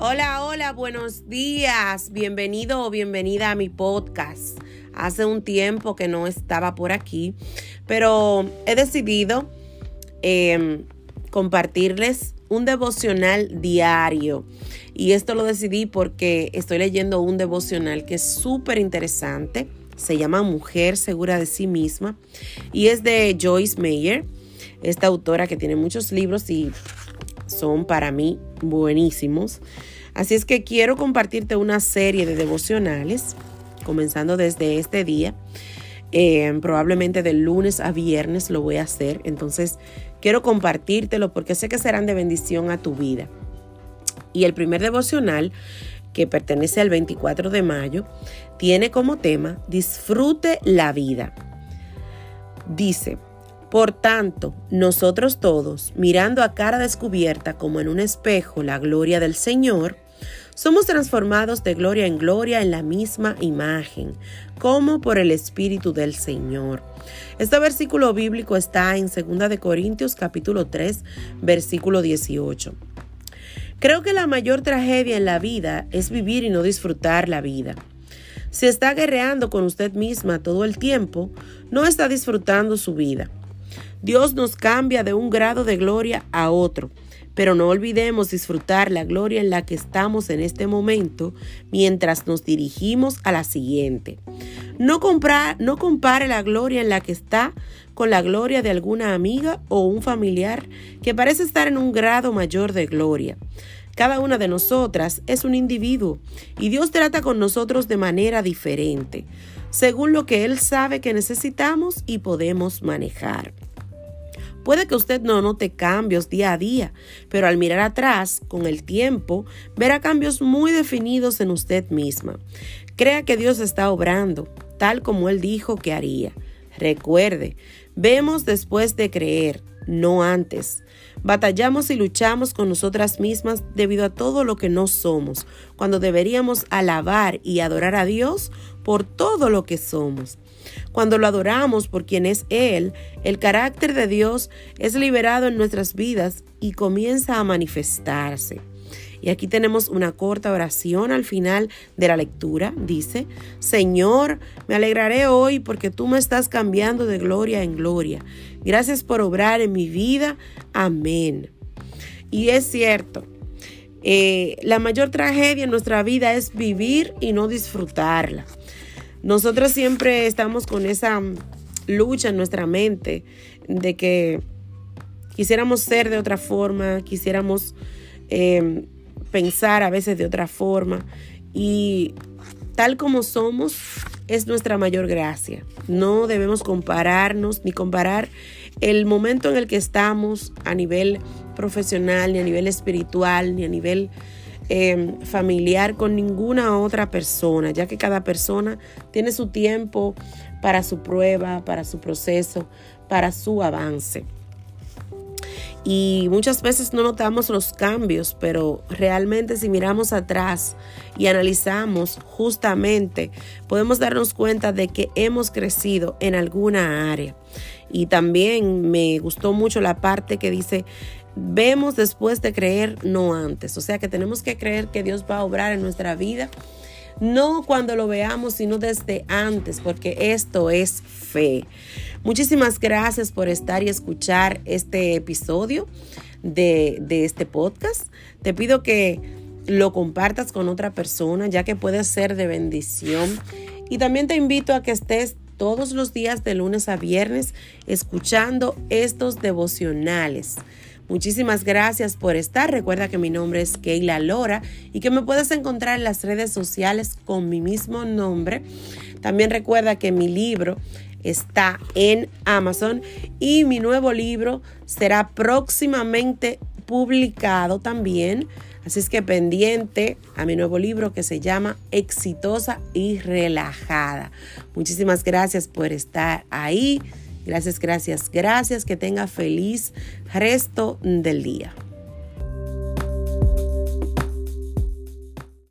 Hola, hola, buenos días. Bienvenido o bienvenida a mi podcast. Hace un tiempo que no estaba por aquí, pero he decidido em, compartirles un devocional diario. Y esto lo decidí porque estoy leyendo un devocional que es súper interesante. Se llama Mujer Segura de sí misma y es de Joyce Meyer, esta autora que tiene muchos libros y son para mí buenísimos. Así es que quiero compartirte una serie de devocionales, comenzando desde este día. Eh, probablemente de lunes a viernes lo voy a hacer. Entonces quiero compartírtelo porque sé que serán de bendición a tu vida. Y el primer devocional, que pertenece al 24 de mayo, tiene como tema Disfrute la vida. Dice, por tanto, nosotros todos, mirando a cara descubierta como en un espejo la gloria del Señor, somos transformados de gloria en gloria en la misma imagen, como por el Espíritu del Señor. Este versículo bíblico está en 2 de Corintios capítulo 3, versículo 18. Creo que la mayor tragedia en la vida es vivir y no disfrutar la vida. Si está guerreando con usted misma todo el tiempo, no está disfrutando su vida. Dios nos cambia de un grado de gloria a otro, pero no olvidemos disfrutar la gloria en la que estamos en este momento mientras nos dirigimos a la siguiente. No, no compare la gloria en la que está con la gloria de alguna amiga o un familiar que parece estar en un grado mayor de gloria. Cada una de nosotras es un individuo y Dios trata con nosotros de manera diferente, según lo que Él sabe que necesitamos y podemos manejar. Puede que usted no note cambios día a día, pero al mirar atrás, con el tiempo, verá cambios muy definidos en usted misma. Crea que Dios está obrando, tal como Él dijo que haría. Recuerde, vemos después de creer, no antes. Batallamos y luchamos con nosotras mismas debido a todo lo que no somos, cuando deberíamos alabar y adorar a Dios por todo lo que somos. Cuando lo adoramos por quien es Él, el carácter de Dios es liberado en nuestras vidas y comienza a manifestarse. Y aquí tenemos una corta oración al final de la lectura. Dice, Señor, me alegraré hoy porque tú me estás cambiando de gloria en gloria. Gracias por obrar en mi vida. Amén. Y es cierto, eh, la mayor tragedia en nuestra vida es vivir y no disfrutarla. Nosotros siempre estamos con esa lucha en nuestra mente de que quisiéramos ser de otra forma, quisiéramos em, pensar a veces de otra forma y tal como somos es nuestra mayor gracia. No debemos compararnos ni comparar el momento en el que estamos a nivel profesional, ni a nivel espiritual, ni a nivel Em, familiar con ninguna otra persona, ya que cada persona tiene su tiempo para su prueba, para su proceso, para su avance. Y muchas veces no notamos los cambios, pero realmente si miramos atrás y analizamos justamente, podemos darnos cuenta de que hemos crecido en alguna área. Y también me gustó mucho la parte que dice, vemos después de creer, no antes. O sea que tenemos que creer que Dios va a obrar en nuestra vida, no cuando lo veamos, sino desde antes, porque esto es fe. Muchísimas gracias por estar y escuchar este episodio de, de este podcast. Te pido que lo compartas con otra persona, ya que puede ser de bendición. Y también te invito a que estés todos los días de lunes a viernes escuchando estos devocionales. Muchísimas gracias por estar. Recuerda que mi nombre es Keila Lora y que me puedes encontrar en las redes sociales con mi mismo nombre. También recuerda que mi libro está en Amazon y mi nuevo libro será próximamente publicado también. Así es que pendiente a mi nuevo libro que se llama Exitosa y Relajada. Muchísimas gracias por estar ahí. Gracias, gracias, gracias. Que tenga feliz resto del día.